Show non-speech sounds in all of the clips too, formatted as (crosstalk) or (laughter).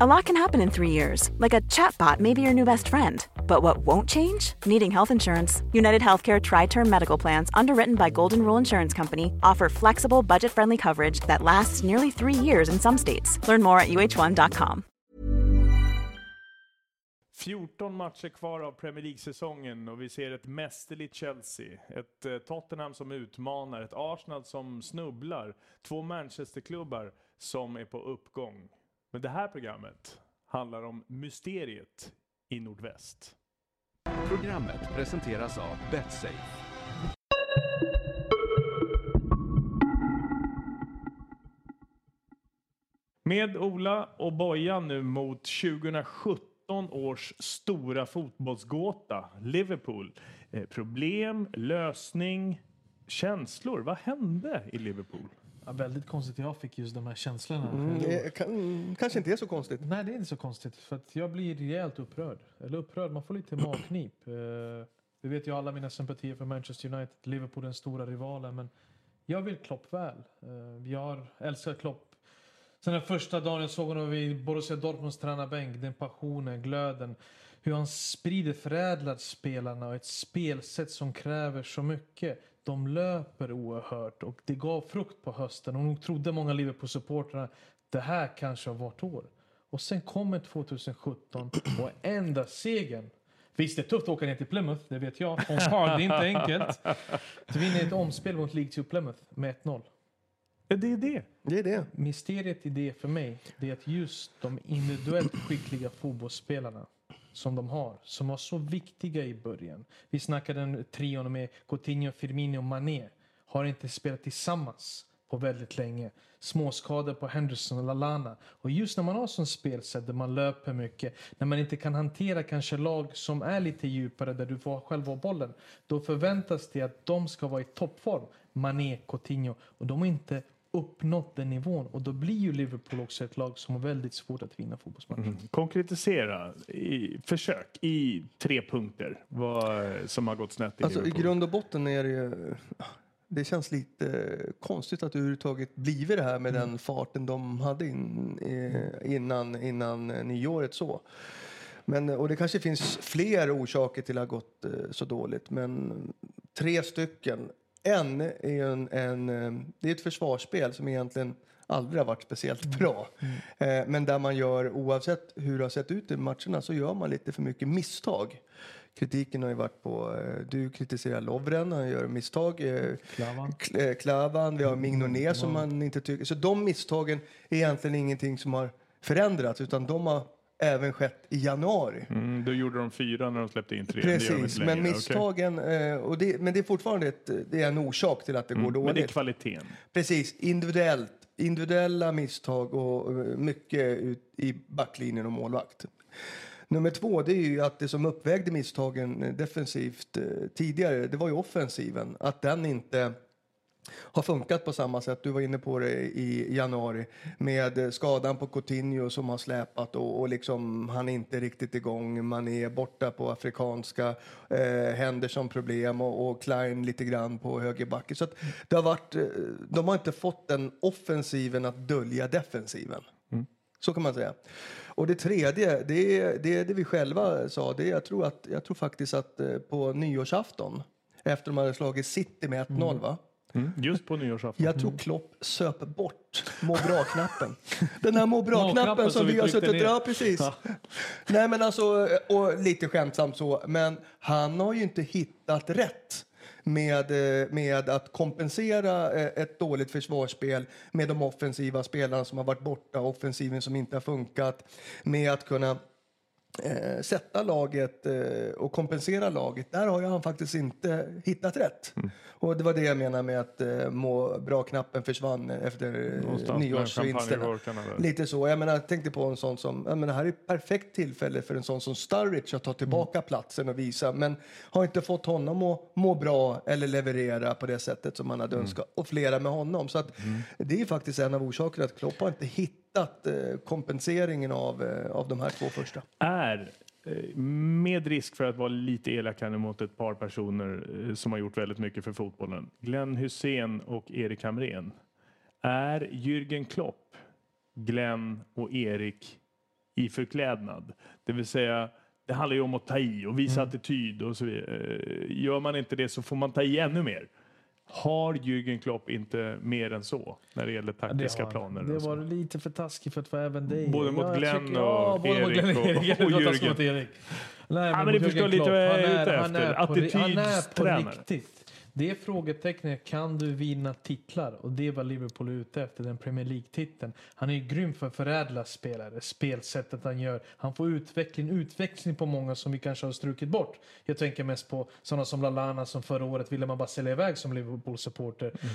A lot can happen in three years, like a chatbot may be your new best friend. But what won't change? Needing health insurance. United Healthcare Tri Term Medical Plans, underwritten by Golden Rule Insurance Company, offer flexible, budget friendly coverage that lasts nearly three years in some states. Learn more at uh1.com. 14 matcher kvar av Premier League-säsongen och vi ser ett mästerligt Chelsea, ett eh, Tottenham som utmanar, ett Arsenal som snubblar, två Manchesterklubbar som är på uppgång. Men det här programmet handlar om mysteriet i nordväst. Programmet presenteras av Betsafe. Med Ola och Bojan nu mot 2017 års stora fotbollsgåta, Liverpool. Eh, problem, lösning, känslor. Vad hände i Liverpool? Ja, väldigt konstigt jag fick just de här känslorna. Mm, det kan, kanske inte är så konstigt. Nej, det är inte så konstigt. För att jag blir rejält upprörd. Eller upprörd, man får lite magknip. Eh, Du vet ju alla mina sympatier för Manchester United. Liverpool den stora rivalen. Men jag vill Klopp väl. Eh, Jag har älskat Klopp. Sen den första dagen jag såg honom vid Borussia Dortmunds tränarbänk. Den passionen, glöden. Hur han sprider förädlar spelarna och ett spelsätt som kräver så mycket. De löper oerhört och det gav frukt på hösten. Och nog trodde många Liverpool-supportrar det här kanske har vårt år. Och sen kommer 2017 och enda segern. Visst, det är tufft att åka ner till Plymouth, det vet jag. Hong Kong, det är inte enkelt. Du vinner ett omspel mot League 2 Plymouth med 1-0. Ja, det är det. Det är det. Mysteriet i det för mig, det är att just de individuellt skickliga fotbollsspelarna som de har, som var så viktiga i början. Vi snackade en trion med Coutinho, Firmino och Mané. Har inte spelat tillsammans på väldigt länge. Småskador på Henderson och Lalana. Och just när man har sån spelsätt där man löper mycket, när man inte kan hantera kanske lag som är lite djupare där du får själv ha bollen. Då förväntas det att de ska vara i toppform. Mané, Coutinho. Och de har inte uppnått den nivån. Och då blir ju Liverpool också ett lag som har väldigt svårt att vinna fotbollsmatcher. Mm. Konkretisera, i, försök i tre punkter vad som har gått snett i Alltså, I Liverpool. grund och botten är det ju... Det känns lite konstigt att det överhuvudtaget blivit det här med den farten de hade in, innan, innan nyåret. så. Men, och det kanske finns fler orsaker till att det har gått eh, så dåligt, men tre stycken. En är en, en, eh, det är ett försvarsspel som egentligen aldrig har varit speciellt bra. Eh, men där man gör, oavsett hur det har sett ut i matcherna, så gör man lite för mycket misstag. Kritiken har ju varit på, eh, du kritiserar Lovren, han gör misstag. Klavan. Kl- Klavan, vi har Mignonet som man inte tycker. Så de misstagen är egentligen ingenting som har förändrats, utan de har även skett i januari. Mm, då gjorde de fyra när de släppte in tre. Precis, men misstagen, eh, och det, men det är fortfarande ett, det är en orsak till att det går Mm, dåligt. men det är kvaliteten. Precis, individuellt. Individuella misstag och eh, mycket ut i backlinjen och målvakt. Nummer två, det är ju att det som uppvägde misstagen eh, defensivt tidigare, det var ju offensiven. Att den inte har funkat på samma sätt. Du var inne på det i januari med skadan på Coutinho som har släpat och, och liksom han är inte riktigt igång. Man är borta på afrikanska, eh, Henderson problem och, och Klein lite grann på högerbacken. Så det har varit, eh, de har inte fått den offensiven att dölja defensiven. Så kan man säga. Och det tredje, det är det, det vi själva sa. Det är, jag, tror att, jag tror faktiskt att eh, på nyårsafton, efter de hade slagit City med 1-0, va? Mm, just på nyårsafton. Jag tror Klopp söp bort må bra-knappen. (laughs) Den här må bra-knappen som som vi har suttit... Ja, precis. Nej, men alltså, och lite skämtsamt så, men han har ju inte hittat rätt med, eh, med att kompensera eh, ett dåligt försvarsspel med de offensiva spelarna som har varit borta, offensiven som inte har funkat, med att kunna eh, sätta laget eh, och kompensera laget, där har han faktiskt inte hittat rätt. Mm. Och det var det jag menar med att eh, må bra-knappen försvann efter eh, nyårsvinsterna. där. Lite så. Jag menar, jag tänkte på en sån som, jag menar, här är ett perfekt tillfälle för en sån som Sturridge att ta tillbaka Mm. platsen och visa, men har inte fått honom att må bra eller leverera på det sättet som man hade Mm. önskat. Och flera med honom. Så att det är faktiskt en av orsakerna att Klopp har inte hittat eh, kompenseringen av, eh, av de här två första. är, eh, med risk för att vara lite elak här mot ett par personer som har gjort väldigt mycket för fotbollen. Glenn Hussein och Erik Hamrén. Är Jürgen Klopp, Glenn och Erik i förklädnad? Det vill säga, det handlar ju om att ta i och visa attityd och så vidare. Gör man inte det så får man ta i ännu mer. Har Jürgen Klopp inte mer än så när det gäller taktiska har han. planer? Det och var lite för taskigt för att vara även dig. Både mot Glenn tycker- och ja, både mot Erik Glenn och- Erik. och Det var taskigt Jürgen. mot Erik. Nej, Ja, men ni förstår lite vad jag är ute efter. ri- Han är på Attitydstränare. riktigt. Det är frågetecknet, kan du vinna titlar? Och det var Liverpool ute efter, den Premier League-titeln. Han är ju grym för att förädla spelare, spelsättet han gör. Han får utveckling, utväxling på många som vi kanske har strukit bort. Jag tänker mest på sådana som Lalana som förra året ville man bara sälja iväg som Liverpool-supporter. Mm.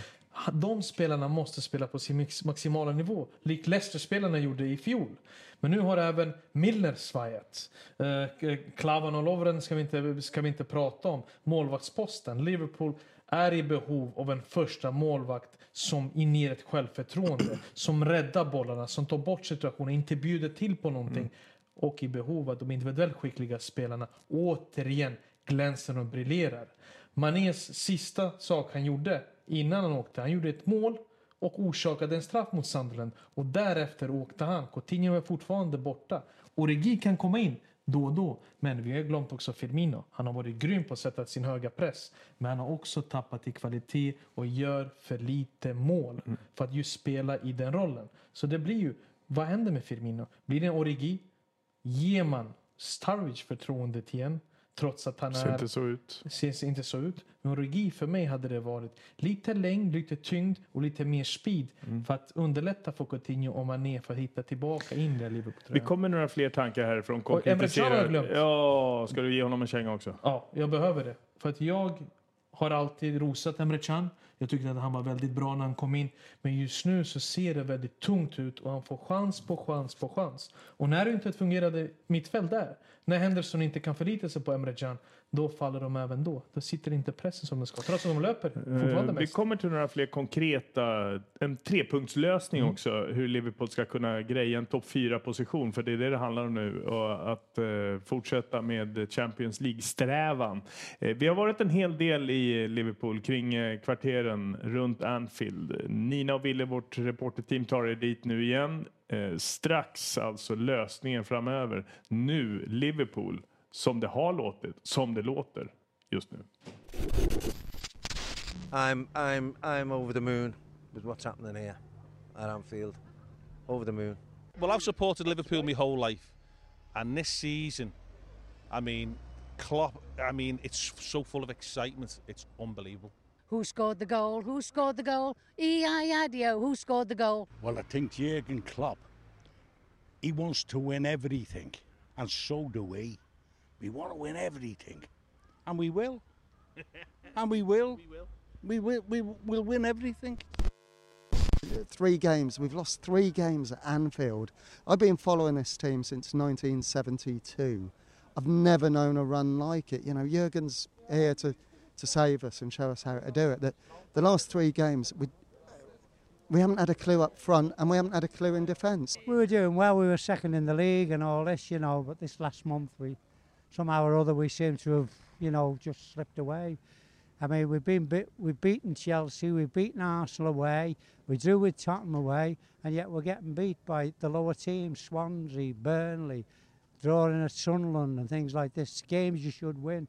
De spelarna måste spela på sin max- maximala nivå, likt Leicester-spelarna gjorde i fjol. Men nu har även Milner svajat. Eh, Klavan och Lovren ska vi, inte, ska vi inte prata om. Målvaktsposten. Liverpool är i behov av en första målvakt som inger ett självförtroende, som räddar bollarna, som tar bort situationen, inte bjuder till på någonting. Och i behov av att de individuellt skickliga spelarna återigen glänser och briljerar. Manés sista sak han gjorde innan han åkte, han gjorde ett mål och orsakade en straff mot Sunderland. Och därefter åkte han. Coutinho är fortfarande borta. Origi kan komma in då och då. Men vi har glömt också Firmino. Han har varit grym på att sätta sin höga press. Men han har också tappat i kvalitet och gör för lite mål för att just spela i den rollen. Så det blir ju, vad händer med Firmino? Blir det en Origi? Ger man Sturridge förtroendet igen? Trots att han Ser inte så ut. ser inte så ut. Men Origi för mig hade det varit lite längd, lite tyngd och lite mer speed Mm. för att underlätta för Coutinho och Mané för att hitta tillbaka in där Vi Liverpool-tröjan. kommer några fler tankar härifrån. Glömt. Ja, ska du ge honom en känga också? Ja, jag behöver det. För att jag har alltid rosat Emre Can. Jag tyckte att han var väldigt bra när han kom in. Men just nu så ser det väldigt tungt ut och han får chans på chans på chans. Och när det inte ett fungerande mittfält där, när Henderson inte kan förlita sig på Emre Can, då faller de även då. Då sitter inte pressen som den ska. Trots att de löper fortfarande Eh, Vi mest. kommer till några fler konkreta, en trepunktslösning Mm. också, hur Liverpool ska kunna greja en topp 4-position, för det är det det handlar om nu, och att eh, fortsätta med Champions League-strävan. Eh, vi har varit en hel del i Liverpool kring eh, kvarteren runt Anfield. Nina och Ville, vårt reporterteam, tar er dit nu igen. Eh, strax alltså lösningen framöver. Nu Liverpool, som det har låtit, som det låter just nu. I'm I'm I'm over the moon with what's happening here at Anfield. Over the moon. Well, I've supported Liverpool my whole life, and this season, I mean, Klopp. I mean, it's so full of excitement. It's unbelievable. Who scored the goal? Who scored the goal? E-I-A-D-O. Who scored the goal? Well, I think Jurgen Klopp, he wants to win everything, and so do we. We want to win everything, and we will, (laughs) and we will. We will. We will. We will win everything. three games. We've lost three games at Anfield. I've been following this team since 1972. I've never known a run like it. You know, Jurgen's here to, to save us and show us how to do it. That the last three games, we we haven't had a clue up front and we haven't had a clue in defence. We were doing well. We were second in the league and all this, you know. But this last month, we somehow or other we seem to have, you know, just slipped away. I mean, we've been bit, we've beaten Chelsea, we've beaten Arsenal away, we drew with Tottenham away, and yet we're getting beat by the lower teams, Swansea, Burnley, drawing at Sunderland and things like this. Games you should win,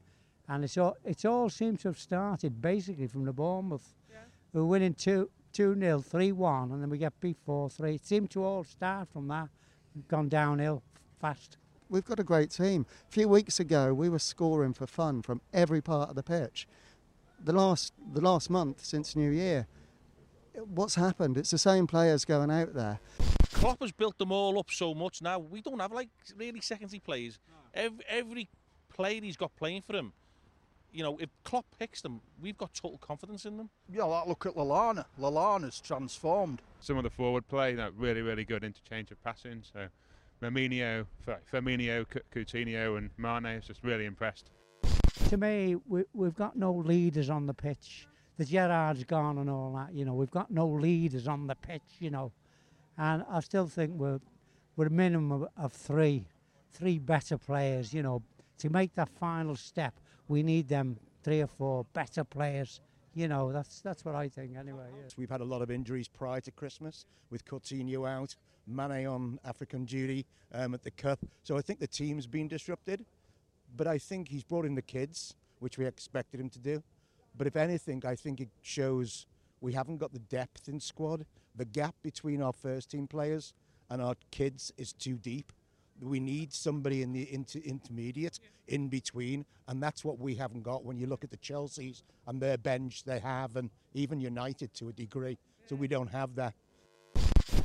and it's all it's all seems to have started basically from the Bournemouth. We're winning two two 0 three one, and then we get beat four three. It seemed to all start from that, and gone downhill fast. We've got a great team. A few weeks ago, we were scoring for fun from every part of the pitch. The last the last month since New Year, what's happened? It's the same players going out there. Klopp has built them all up so much now. We don't have like really secondary players. Every, every player he's got playing for him, you know, if Klopp picks them, we've got total confidence in them. Yeah, like look at Lalana. Lalana's transformed. Some of the forward play, that really, really good interchange of passing. So, Firmino, Firmino, Coutinho, and Mane is just really impressed. To me, we, we've got no leaders on the pitch. The Gerrard's gone and all that. You know, we've got no leaders on the pitch. You know, and I still think we're we're a minimum of, of three, three better players. You know, to make that final step, we need them three or four better players. You know, that's that's what I think anyway. Yeah. We've had a lot of injuries prior to Christmas with Coutinho out, Mane on African duty um, at the Cup. So I think the team's been disrupted. But I think he's brought in the kids, which we expected him to do. But if anything, I think it shows we haven't got the depth in squad. The gap between our first team players and our kids is too deep. We need somebody in the inter- intermediate, in between, and that's what we haven't got when you look at the Chelseas and their bench they have, and even United to a degree. So we don't have that.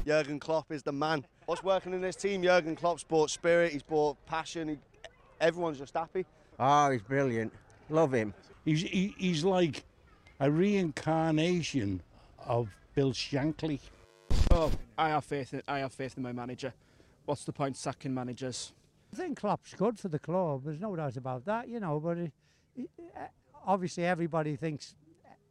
Jurgen Klopp is the man. What's working in this team? Jurgen Klopp's brought spirit, he's brought passion, he, everyone's just happy. Oh, he's brilliant. Love him. He's he, he's like a reincarnation of Bill Shankly. Oh, I have faith. In, I have faith in my manager. What's the point sacking managers? I think Klopp's good for the club. There's no doubt about that, you know. But it, it, uh, obviously, everybody thinks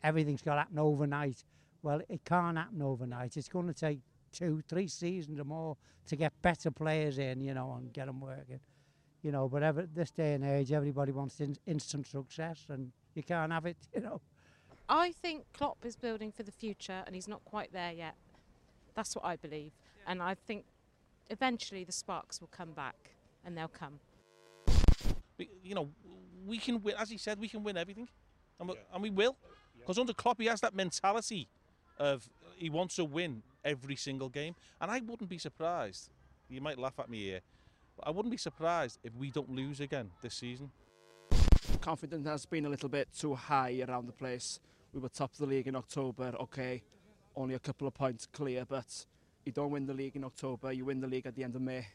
everything's got to happen overnight. Well, it can't happen overnight. It's going to take two, three seasons or more to get better players in, you know, and get them working. You know, but ever, this day and age, everybody wants in, instant success, and you can't have it, (laughs) you know. I think Klopp is building for the future, and he's not quite there yet. That's what I believe, and I think eventually the sparks will come back, and they'll come. You know, we can win, as he said, we can win everything, and, we, and we will, because under Klopp he has that mentality of he wants to win every single game, and I wouldn't be surprised. You might laugh at me here, but I wouldn't be surprised if we don't lose again this season. Confidence has been a little bit too high around the place. We were top of the league in October, okay, only a couple of points clear, but you don't win the league in October, you win the league at the end of May.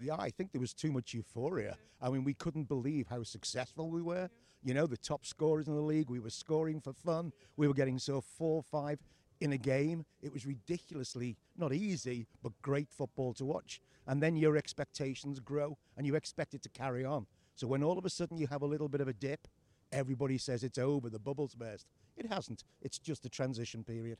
Yeah, I think there was too much euphoria. I mean, we couldn't believe how successful we were. You know, the top scorers in the league, we were scoring for fun. We were getting so four, five in a game. It was ridiculously not easy, but great football to watch. And then your expectations grow and you expect it to carry on. So when all of a sudden you have a little bit of a dip, everybody says it's over, the bubble's burst. It hasn't. It's just a transition period.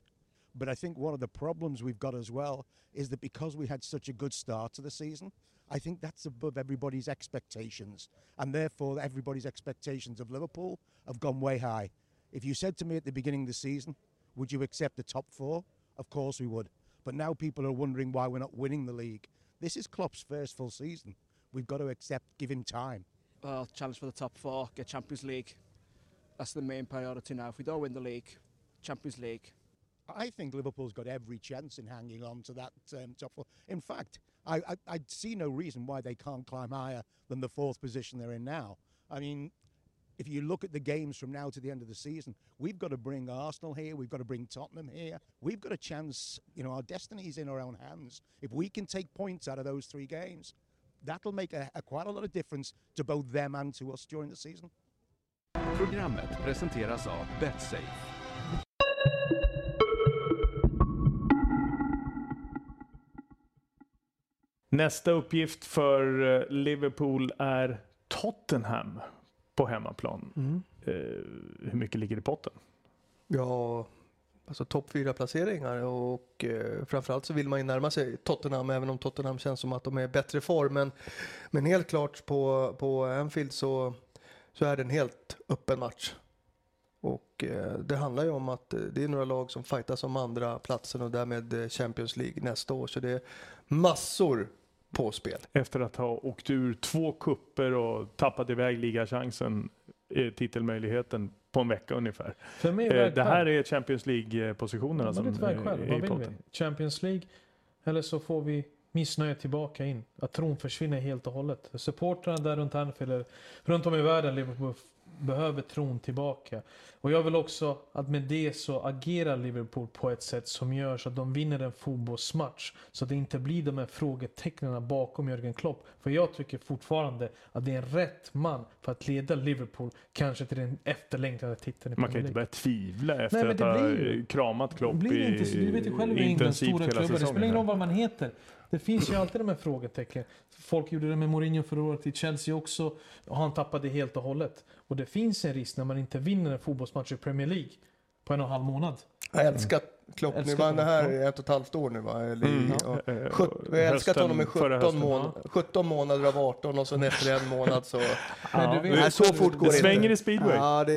But I think one of the problems we've got as well is that because we had such a good start to the season, I think that's above everybody's expectations. And therefore, everybody's expectations of Liverpool have gone way high. If you said to me at the beginning of the season, would you accept the top four? Of course we would. But now people are wondering why we're not winning the league. This is Klopp's first full season. We've got to accept, give him time. Well, challenge for the top four, get Champions League. That's the main priority now. If we don't win the league, Champions League. I think Liverpool's got every chance in hanging on to that um, top four. In fact, I, I, I see no reason why they can't climb higher than the fourth position they're in now. I mean, if you look at the games from now to the end of the season, we've got to bring Arsenal here, we've got to bring Tottenham here. We've got a chance, you know, our destiny is in our own hands. If we can take points out of those three games, that'll make a, a quite a lot of difference to both them and to us during the season. Programmet presenteras av Betsafe. Nästa uppgift för eh, Liverpool är Tottenham på hemmaplan. Mm. Eh, hur mycket ligger i potten? Ja, alltså topp fyra placeringar och eh, framförallt så vill man ju närma sig Tottenham även om Tottenham känns som att de är i bättre form. Men, men helt klart på, på Anfield så, så är det en helt öppen match. Och eh, det handlar ju om att det är några lag som fightas om andra platsen och därmed Champions League nästa år. Så det är massor på spel. Efter att ha åkt ur två kupper och tappat iväg ligachansen, eh, titelmöjligheten på en vecka ungefär. För mig är Eh, det här är Champions League-positionerna som är själv. är Vad i potten. vi? Champions League? Eller så får vi missnöjet tillbaka in. Att tron försvinner helt och hållet. Supportrarna där runt Anfield, runt om i världen, Liverpool behöver tron tillbaka. Och jag vill också att med det så agerar Liverpool på ett sätt som gör så att de vinner en fotbollsmatch. Så att det inte blir de här frågetecknen bakom Jürgen Klopp. För jag tycker fortfarande att det är en rätt man för att leda Liverpool kanske till den efterlängtade titeln i Man kan Premier inte börja tvivla efter Nej, att ha ju- kramat Klopp blir inte, så- du vet ju själv i i England, stora klubbar. Det spelar ingen roll vad man heter. Det finns ju alltid de här frågetecknen. Folk gjorde det med Mourinho förra året i Chelsea också. Och han tappade helt och hållet. Och det finns en risk när man inte vinner en fotbollsmatch i Premier League på en och en halv månad. Jag älskar Klopp. Nu var han här i ett och ett halvt år nu va? Eller, Mm. ja. Ja. Eh, Sjut- Jag älskat hösten- honom i förra 17, hösten. mån 17 månader av 18 och sen efter en månad så... Men du vet- Nej, så fort går Det det svänger inte. i speedway. Ja, det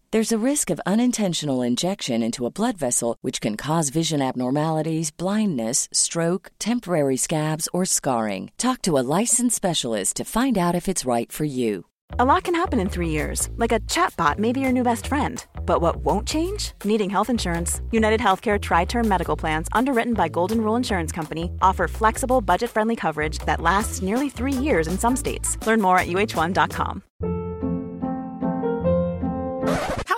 There's a risk of unintentional injection into a blood vessel, which can cause vision abnormalities, blindness, stroke, temporary scabs, or scarring. Talk to a licensed specialist to find out if it's right for you. A lot can happen in three years, like a chatbot may be your new best friend. But what won't change? Needing health insurance. United Healthcare Tri Term Medical Plans, underwritten by Golden Rule Insurance Company, offer flexible, budget friendly coverage that lasts nearly three years in some states. Learn more at uh1.com.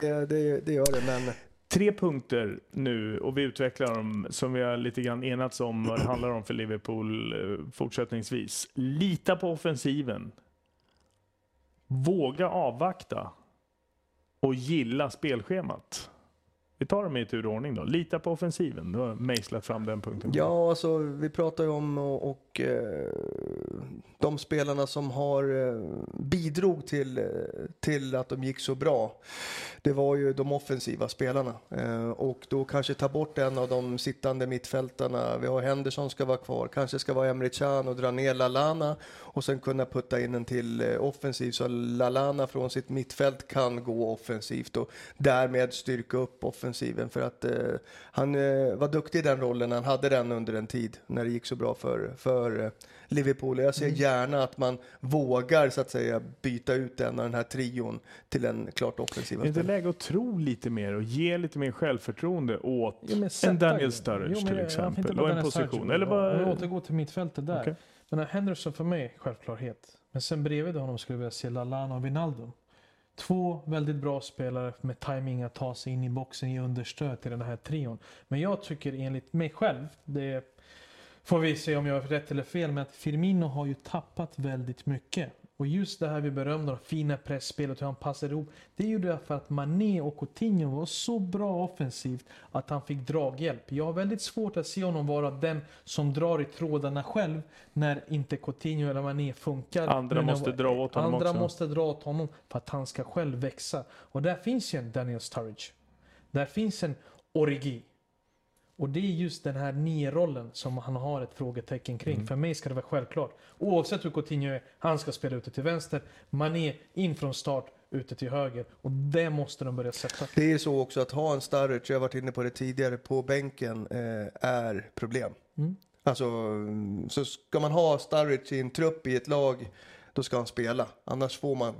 Det, det, det gör det, men... Tre punkter nu och vi utvecklar dem som vi har lite grann enats om vad det handlar om för Liverpool eh, fortsättningsvis. Lita på offensiven. Våga avvakta. Och gilla spelschemat. Vi tar dem i tur och ordning då. Lita på offensiven. Du har mejslat fram den punkten. Ja, alltså vi pratar ju om och, och eh, de spelarna som har eh, bidrog till, eh, till att de gick så bra. Det var ju de offensiva spelarna och då kanske ta bort en av de sittande mittfältarna. Vi har Henderson ska vara kvar, kanske ska vara Emre Can och dra ner Lalana och sen kunna putta in en till offensiv så Lalana från sitt mittfält kan gå offensivt och därmed styrka upp offensiven för att eh, han eh, var duktig i den rollen. Han hade den under en tid när det gick så bra för, för eh, Liverpool. Jag ser Mm. gärna att man vågar så att säga byta ut en av den här trion till en klart offensiv. Är det inte läge att tro lite mer och ge lite mer självförtroende åt Jo, men en Daniel Sturridge Jo, men till jag- jag exempel? Och en position? Eller bara... återgår till mittfältet där. Den här Henderson för mig, självklarhet. Men sen bredvid honom skulle jag vilja se Lallana och Wijnaldum. Två väldigt bra spelare med timing att ta sig in i boxen, ge understöd till den här trion. Men jag tycker enligt mig själv, det får vi se om jag har rätt eller fel, men att Firmino har ju tappat väldigt mycket. Och just det här vi berömde, det fina pressspelet, hur han passade ihop. Det gjorde jag för att Mané och Coutinho var så bra offensivt att han fick draghjälp. Jag har väldigt svårt att se honom vara den som drar i trådarna själv när inte Coutinho eller Mané funkar. Andra måste dra åt honom Andra också. måste dra åt honom för att han ska själv växa. Och där finns ju en Daniel Sturridge. Där finns en Origi. Och det är just den här nio-rollen som han har ett frågetecken kring. Mm. För mig ska det vara självklart. Oavsett hur Coutinho är, han ska spela ute till vänster. Mané in från start, ute till höger. Och det måste de börja sätta. Det är så också att ha en Sturridge, jag har varit inne på det tidigare, på bänken eh, är problem. Mm. Alltså, så ska man ha Sturridge i en trupp i ett lag, då ska han spela. Annars får man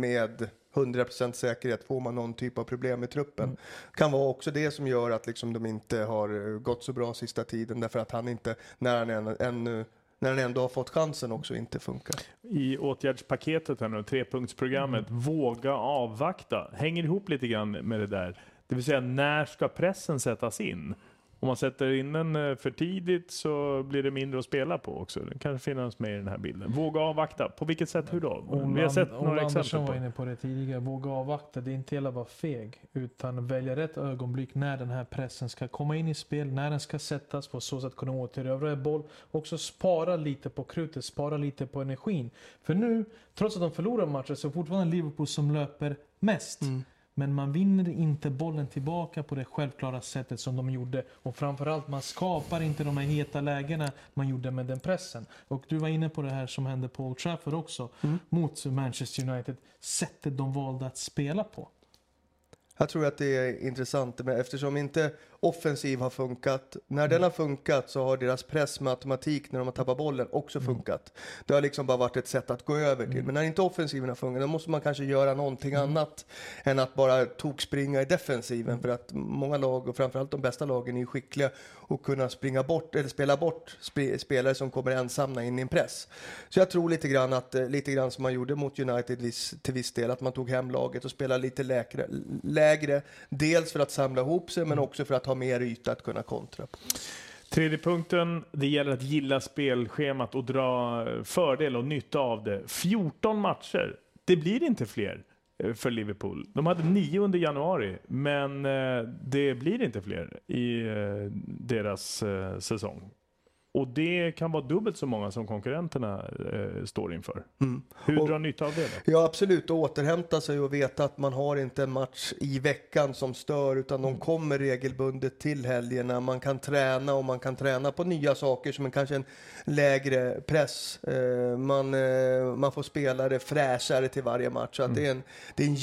med 100% säkerhet får man någon typ av problem i truppen. Mm. Kan vara också det som gör att liksom de inte har eh, gått så bra sista tiden, därför att han inte, när han ännu när han ändå har fått chansen också inte funkar. I åtgärdspaketet här nu, trepunktsprogrammet, Mm. våga avvakta, hänger ihop lite grann med det där. Det vill säga, när ska pressen sättas in? Om man sätter in den eh, för tidigt så blir det mindre att spela på också. Det kanske finns med i den här bilden. Våga avvakta. På vilket sätt? Hur då? Vi har sett Ola några Andersson exempel var inne på det tidigare. Våga avvakta. Det är inte hela vara feg. Utan välja rätt ögonblick när den här pressen ska komma in i spel. När den ska sättas. På så sätt kunna återövra boll. Också spara lite på krutet. Spara lite på energin. För nu, trots att de förlorar matcher, så är det fortfarande Liverpool som löper mest. Men man vinner inte bollen tillbaka på det självklara sättet som de gjorde. Och framförallt, man skapar inte de här heta lägena man gjorde med den pressen. Och du var inne på det här som hände på Old Trafford också. Mot Manchester United. Sättet de valde att spela på. Jag tror att det är intressant men eftersom inte offensiv har funkat. När den har funkat så har deras press med automatik när de har tappat bollen också funkat. Det har liksom bara varit ett sätt att gå över till. Men när inte offensiven har funkat då måste man kanske göra någonting annat än att bara tokspringa i defensiven. För att många lag och framförallt de bästa lagen är skickliga och kunna springa bort eller spela bort spe, spelare som kommer ensamma in i en press. Så jag tror lite grann att eh, lite grann som man gjorde mot United viss, till viss del att man tog hem laget och spelade lite lägre, lägre. Dels för att samla ihop sig men också för att ha mer yta att kunna kontra på. Tredje punkten, det gäller att gilla spelschemat och dra fördel och nytta av det. 14 matcher, det blir inte fler eh, för Liverpool. De hade nio under januari, men eh, det blir inte fler i eh, deras säsong. Och det kan vara dubbelt så många som konkurrenterna eh, står inför. Mm. Hur Och- drar nytta av det då? Ja absolut, att återhämta sig och veta att man har inte en match i veckan som stör utan de kommer regelbundet till helgerna. Man kan träna och man kan träna på nya saker som en, kanske en lägre press. Eh, man, eh, man får spela det fräschare till varje match. Så att det, är en, det är en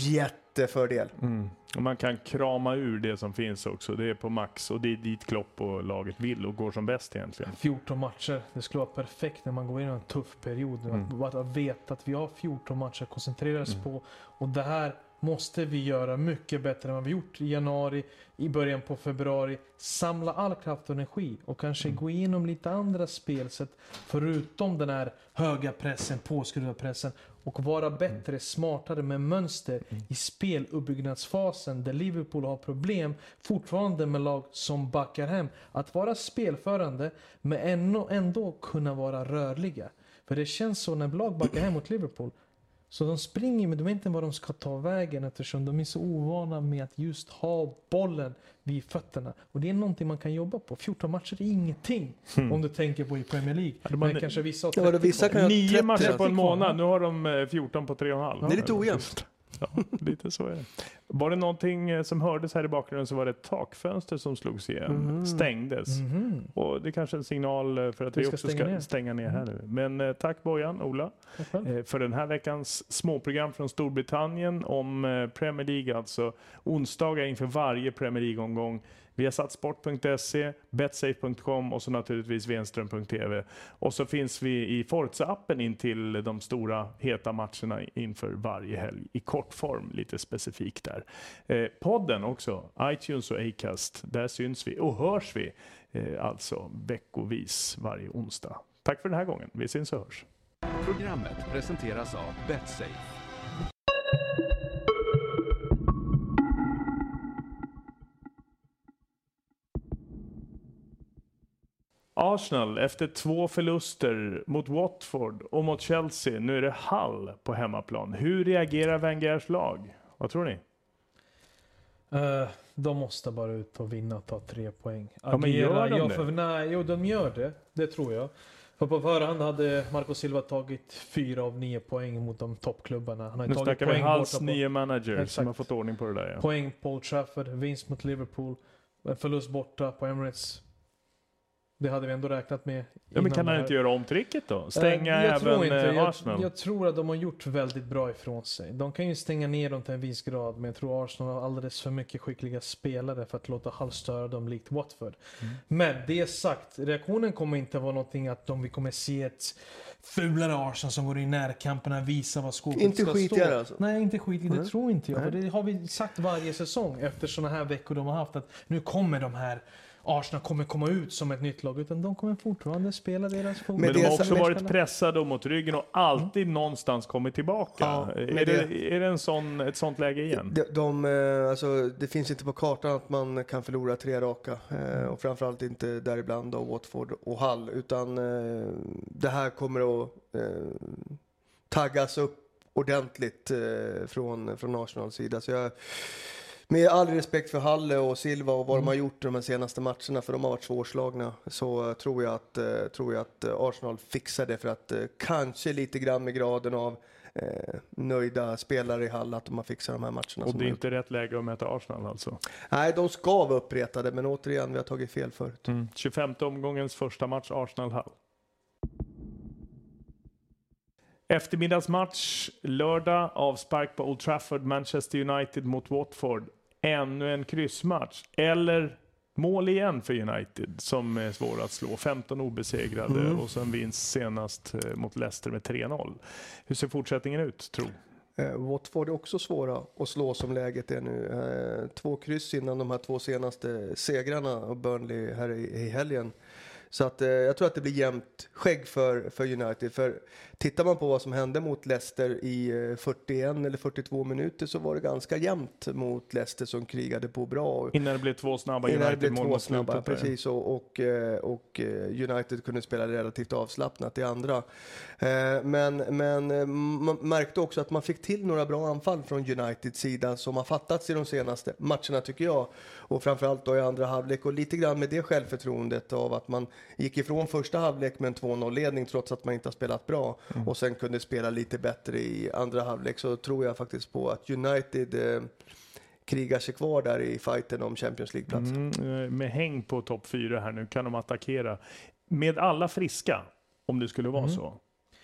jättefördel. Mm. Och man kan krama ur det som finns också. Det är på max och det är dit Klopp och laget vill och går som bäst egentligen. 14 matcher. Det skulle vara perfekt när man går in i en tuff period. Mm. Att veta att vi har 14 matcher att koncentrera oss Mm. på. Och det här måste vi göra mycket bättre än vad vi gjort i januari, i början på februari. Samla all kraft och energi och kanske gå igenom lite andra spelsätt förutom den här höga pressen, påskruvade pressen och vara bättre, smartare med mönster i speluppbyggnadsfasen där Liverpool har problem fortfarande med lag som backar hem. Att vara spelförande men ändå, ändå kunna vara rörliga. För det känns så när lag backar hem mot Liverpool så de springer men de vet inte var de ska ta vägen eftersom de är så ovana med att just ha bollen vid fötterna. Och det är någonting man kan jobba på. 14 matcher är ingenting Mm. om du tänker på i Premier League. Hade Men man- kanske vissa har Ja, 30 vissa kvar. kan ju ha Nio 30 matcher på en månad. Nu har de eh, 14 på tre och en halv. Det är lite ojämnt. Ja, lite så är det. Var det någonting eh, som hördes här i bakgrunden så var det ett takfönster som slogs igen. Mhm. Stängdes. Mhm. Och det är kanske är en signal eh, för att Vi vi, ska också stänga ska ner. stänga ner här nu. Men eh, tack Bojan, Ola, eh, för den här veckans småprogram från Storbritannien om eh, Premier League, alltså onsdagar inför varje Premier League-omgång. Vi har satt sport.se, betsafe.com och så naturligtvis venström.tv. Och så finns vi i Forza-appen in till de stora heta matcherna inför varje helg i kortform, lite specifikt där. Eh, podden också, iTunes och Acast, där syns vi och hörs vi eh, alltså veckovis varje onsdag. Tack för den här gången, vi syns och hörs. Programmet presenteras av Betsafe. Arsenal efter två förluster mot Watford och mot Chelsea. Nu är det Hull på hemmaplan. Hur reagerar Wengers lag? Vad tror ni? Eh, de måste bara ut och vinna och ta tre poäng. Ja, men gör de ja, det? för, nej, jo, de gör det. Det tror jag. För på förhand hade Marco Silva tagit fyra av nio poäng mot de toppklubbarna. Han har Nu tagit snackar vi poäng Hulls borta på- nya manager som Exakt. har fått ordning på det där. Ja. Poäng på Old Trafford, vinst mot Liverpool, en förlust borta på Emirates. Det hade vi ändå räknat med. Ja, men kan han inte göra om tricket då? Stänga Eh, jag tror även inte. eh, Jag, Arsenal? jag tror att de har gjort väldigt bra ifrån sig. De kan ju stänga ner dem till en viss grad, men jag tror Arsenal har alldeles för mycket skickliga spelare för att låta Hull störa dem likt Watford. Mm. Men det sagt, reaktionen kommer inte vara någonting att de, vi kommer se ett fulare Arsenal som går i närkamperna, visar vad skåpet Inte ska skitigare stå. alltså? Nej, inte skitigare. Det tror inte jag. Det har vi sagt varje säsong efter sådana här veckor de har haft. Att nu kommer de här Arsenal kommer komma ut som ett nytt lag, utan de kommer fortfarande spela deras fotboll. Men de har också varit pressade och mot ryggen och alltid någonstans kommit tillbaka. Ja, är, det, det- är det en sån, ett sånt läge igen? De, de, eh, alltså, det finns inte på kartan att man kan förlora tre raka. Eh, och framförallt inte däribland då Watford och Hull. Utan eh, det här kommer att taggas upp ordentligt från, från Arsenals sida. Så jag, med all respekt för Halle och Silva och vad de har gjort de senaste matcherna, för de har varit svårslagna, så eh, tror jag att, eh, tror jag att eh, Arsenal fixar det för att kanske lite grann med graden av eh, nöjda spelare i Hall att de har fixat de här matcherna. Och det är inte rätt läge att möta Arsenal alltså? Nej, de ska vara uppretade, men återigen, vi har tagit fel förut. Mm. 25 omgångens första match Arsenal-Hull. Eftermiddagsmatch lördag, avspark på Old Trafford, Manchester United mot Watford. Ännu en kryssmatch. Eller mål igen för United som är svåra att slå. 15 obesegrade Mm. och sen vinst senast eh, mot Leicester med 3-0. Hur ser fortsättningen ut, tro? Eh, Watford är också svåra att slå som läget är nu. Eh, två kryss innan de här två senaste segrarna och Burnley här i, i helgen. Så att, eh, jag tror att det blir jämnt skägg för, för United. För tittar man på vad som hände mot Leicester i eh, 41 eller 42 minuter så var det ganska jämnt mot Leicester som krigade på bra. Innan det blev två snabba United-mål mot snabba, precis. Och, och, eh, och eh, United kunde spela relativt avslappnat i andra. Eh, Men, men eh, man märkte också att man fick till några bra anfall från Uniteds sida som har fattats i de senaste matcherna tycker jag. Och framförallt då i andra halvlek och lite grann med det självförtroendet av att man gick ifrån första halvlek med en 2-0-ledning trots att man inte har spelat bra Mm. och sen kunde spela lite bättre i andra halvlek så tror jag faktiskt på att United eh, krigar sig kvar där i fighten om Champions League-platsen. Mm, eh, med häng på topp fyra här nu kan de attackera. Med alla friska, om det skulle vara Mm. så.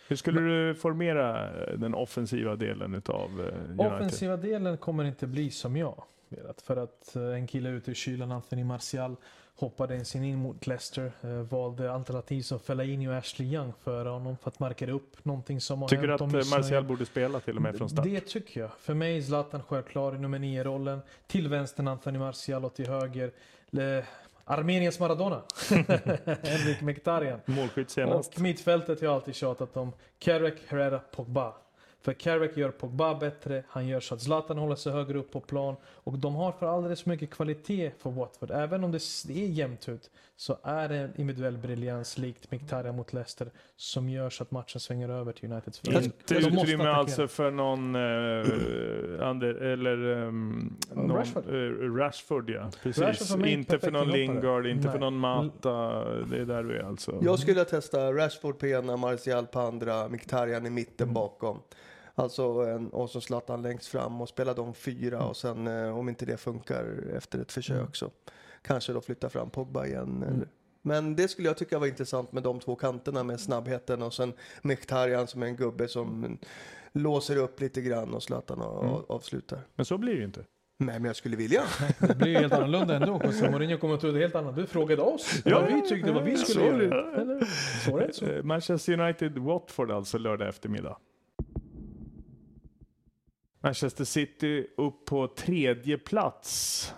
Hur skulle du formera eh, den offensiva delen utav eh, United? Offensiva delen kommer inte bli som jag velat. För att en kille ute i kylan, Anthony Martial, hoppade in sin in mot Leicester. Eh, valde alternativ som Fellaini och Ashley Young före honom för att markera upp någonting som har Tycker du att eh. Martial borde spela till och med från start? Det tycker jag. För mig är Zlatan självklar i nummer 9-rollen. Till vänster Anthony Martial och till höger Le... Armeniens Maradona. (laughs) Henrik Mkhitaryan. Målskytt senast. Och mittfältet har jag alltid tjatat om. Carrick, Herrera, Pogba. För Carrick gör Pogba bättre, han gör så att Zlatan håller sig högre upp på plan. Och de har för alldeles mycket kvalitet för Watford. Även om det är jämnt ut så är det en individuell briljans likt Mkhitaryan mot Leicester som gör så att matchen svänger över till Uniteds fördel. Inte utrymme alltså för någon uh, under, eller um, någon, Rashford. eh, Rashford ja, precis. Rashford för inte för någon. Lingard, inte för Nej. någon Mata. Det är där vi är alltså. Jag skulle testa Rashford på ena, Martial på andra, Mkhitaryan i mitten Mm. bakom. Alltså och så Zlatan längst fram och spela de fyra Mm. och sen eh, om inte det funkar efter ett försök så kanske då flytta fram Pogba igen. Mm. Eller. Men det skulle jag tycka var intressant med de två kanterna med snabbheten och sen Mkhitaryan som är en gubbe som låser upp lite grann och Zlatan Mm. avslutar. Men så blir det ju inte. Nej, men jag skulle vilja. (laughs) Det blir ju helt annorlunda ändå. José Mourinho kommer att tro det helt annat. Du frågade oss Ja, vad vi tyckte vad vi skulle så göra. det. Eller? Så så. Eh, Manchester United-Watford alltså lördag eftermiddag. Manchester City upp på tredje plats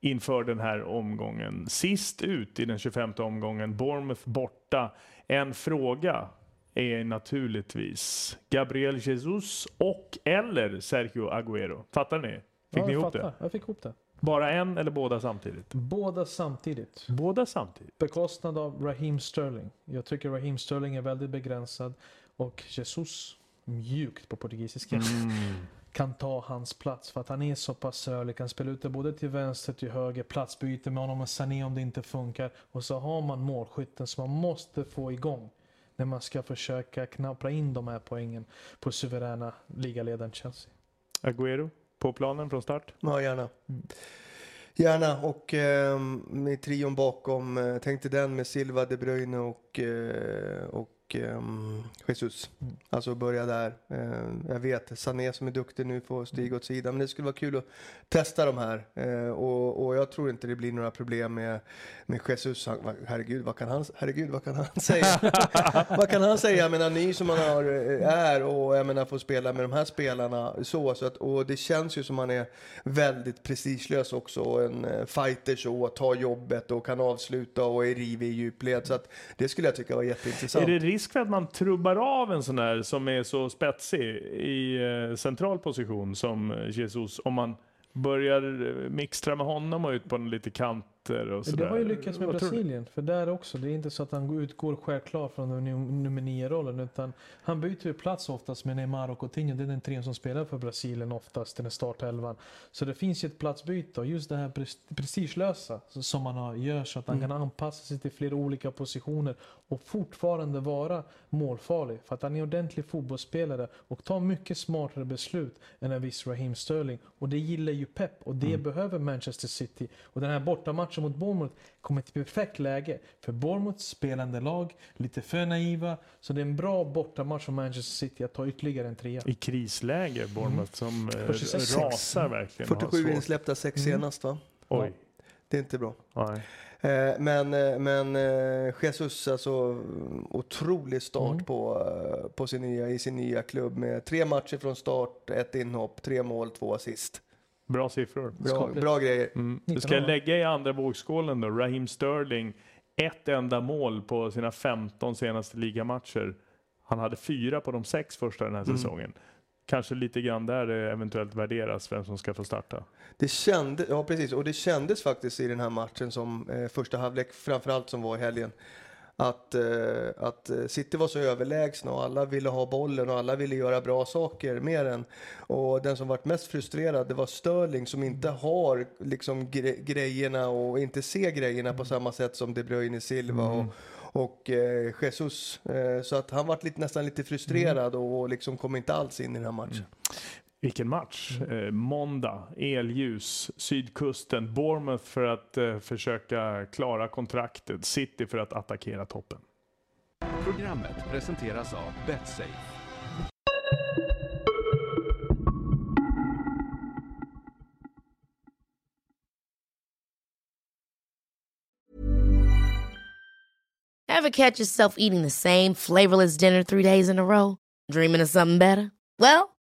inför den här omgången. Sist ut i den 25 omgången, Bournemouth borta. En fråga är naturligtvis Gabriel Jesus och eller Sergio Agüero. Fattar ni? Fick Ja, ni ihop fattar. det? Jag fick ihop det. Bara en eller båda samtidigt? Båda samtidigt. Båda samtidigt? Bekostnad av Raheem Sterling. Jag tycker Raheem Sterling är väldigt begränsad. Och Jesus, mjukt på portugisiska, Mm. Kan ta hans plats. För att han är så pass rörlig. Kan spela ut det både till vänster till höger. Platsbyte med honom och Sané om det inte funkar. Och så har man målskytten som man måste få igång. När man ska försöka knappra in de här poängen på suveräna ligaledaren Chelsea. Agüero på planen från start? Ja, gärna. Gärna. Och eh, med trion bakom, eh, tänkte den med Silva, De Bruyne och, eh, och och ehm, Jesus. Alltså börja där. Eh, jag vet, Sané som är duktig nu får stiga åt sidan. Men det skulle vara kul att testa de här. Eh, och, och jag tror inte det blir några problem med, med Jesus. Han, herregud, vad kan han, herregud, vad kan han säga? (laughs) vad kan han säga? Jag menar, ny som han har, eh, är och jag menar, får spela med de här spelarna så. så att, och det känns ju som han är väldigt prestigelös också. Och en eh, fighter så, tar jobbet och kan avsluta och är rivig i djupled. Så att det skulle jag tycka var jätteintressant. Risk för att man trubbar av en sån här som är så spetsig i eh, central position som Jesus om man börjar eh, mixtra med honom och ut på en lite kanter och sådär? Det har ju lyckats med? Brasilien. För där också, det är inte så att han går- utgår självklart från nummer nio-rollen. Utan han byter ju plats oftast med Neymar och Coutinho. Det är den trean som spelar för Brasilien oftast, den är startelvan. Så det finns ju ett platsbyte och just det här pres- prestigelösa som man har, gör så att han Mm. kan anpassa sig till flera olika positioner och fortfarande vara målfarlig. För att han är ordentlig fotbollsspelare och tar mycket smartare beslut än en viss Raheem Sterling. Och det gillar ju Pep och det Mm. behöver Manchester City. Och den här bortamatchen mot Bournemouth kommer till perfekt läge. För Bournemouth spelande lag, lite för naiva. Så det är en bra bortamatch för Manchester City att ta ytterligare en trea. I krisläge, Bournemouth, som eh, 46. rasar verkligen. och har 47 svårt. insläppta, sex Mm. senast va? Oj. Det är inte bra. Nej. Eh, Men, eh, men eh, Jesus, alltså mm, otrolig start Mm. på, på sin nya, i sin nya klubb med tre matcher från start, ett inhopp, tre mål, två assist. Bra siffror. Bra, bra grejer. Mm. Du ska lägga i andra vågskålen då, Raheem Sterling, ett enda mål på sina 15 senaste ligamatcher. Han hade fyra på de sex första den här Mm. säsongen. Kanske lite grann där det eventuellt värderas vem som ska få starta. Det kände, ja precis, och det kändes faktiskt i den här matchen som eh, första halvlek, framförallt som var i helgen, att, eh, att eh, City var så överlägsna och alla ville ha bollen och alla ville göra bra saker med den. Och den som varit mest frustrerad, det var Sterling som inte har liksom gre- grejerna och inte ser grejerna på samma sätt som De Bruyne Silva Mm. och, och eh, Jesus. Eh, så att han var lite, nästan lite frustrerad och liksom kom inte alls in i den här matchen. Vilken match! Eh, måndag, elljus, sydkusten, Bournemouth för att eh, försöka klara kontraktet, City för att attackera toppen. Programmet presenteras av Betsafe. Ever catch yourself eating the same flavorless dinner three days in a row? Dreaming of something better? Well,